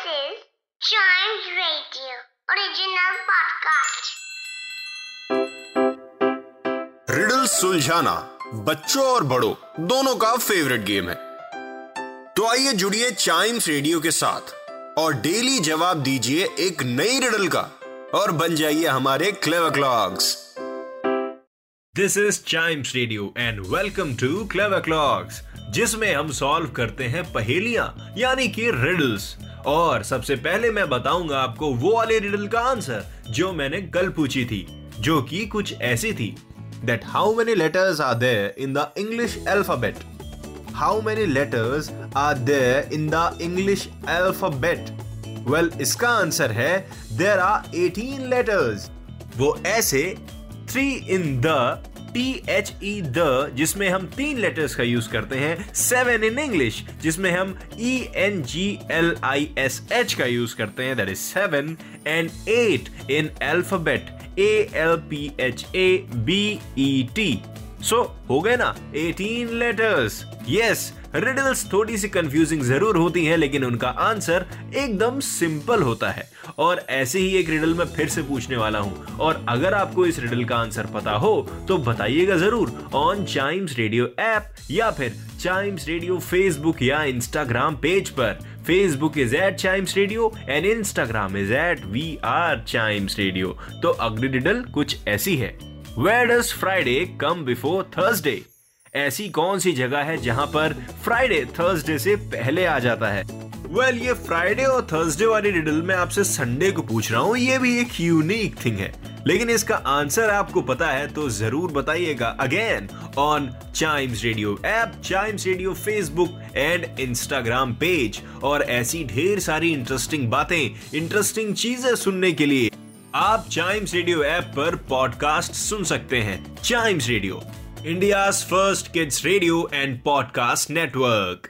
This is Chimes Radio original podcast. Riddle सुलझाना बच्चों और बड़ों दोनों का फेवरेट गेम है। तो आइए जुड़िए चाइम्स रेडियो के साथ और डेली जवाब दीजिए एक नई रिडल का और बन जाइए हमारे clever clocks this is Chimes radio and welcome to clever clocks जिसमें हम सॉल्व करते हैं पहेलियाँ यानी कि रिडल्स और सबसे पहले मैं बताऊँगा आपको वो वाले रिडल का आंसर जो मैंने कल पूछी थी, जो कि कुछ ऐसी थी that how many letters are there in the English alphabet how many letters are there in the English alphabet well इसका आंसर है देर आर 18 लेटर्स वो ऐसे three in the T H E the जिसमें हम तीन letters का use करते हैं सेवन इन इंग्लिश जिसमें हम E N G L I S H का यूज़ करते हैं that is seven and eight in alphabet A L P H A B E T so so, हो गए ना? 18 लेटर्स यस रिडल्स थोड़ी सी confusing ज़रूर होती हैं लेकिन उनका आंसर एकदम सिंपल होता है। और ऐसे ही एक रिडल मैं फिर से पूछने वाला हूँ। और अगर आपको इस रिडल का आंसर पता हो तो बताइएगा ज़रूर ऑन चाइम्स रेडियो ऐप या फिर चाइम्स रेडियो फेसबुक या इंस्टाग्राम पेज पर। Facebook is at Chimes radio and Instagram is at we are Chimes radio तो अगली रिडल कुछ ऐसी है। Where does Friday come before Thursday ऐसी कौन सी जगह है जहाँ पर फ्राइडे थर्सडे से पहले आ जाता है? वेल well, ये फ्राइडे और थर्सडे वाली रिडल मैं आपसे संडे को पूछ रहा हूँ ये भी एक यूनिक थिंग है। लेकिन इसका आंसर आपको पता है तो ज़रूर बताइएगा again on Chimes radio app Chimes radio Facebook and Instagram page और ऐसी ढेर सारी इंटरेस्टिंग बातें इंटरेस्टिंग चीज़ें सुनने के लिए आप चाइम्स रेडियो ऐप पर पॉडकास्ट सुन सकते हैं। Chimes radio India first kids radio and podcast network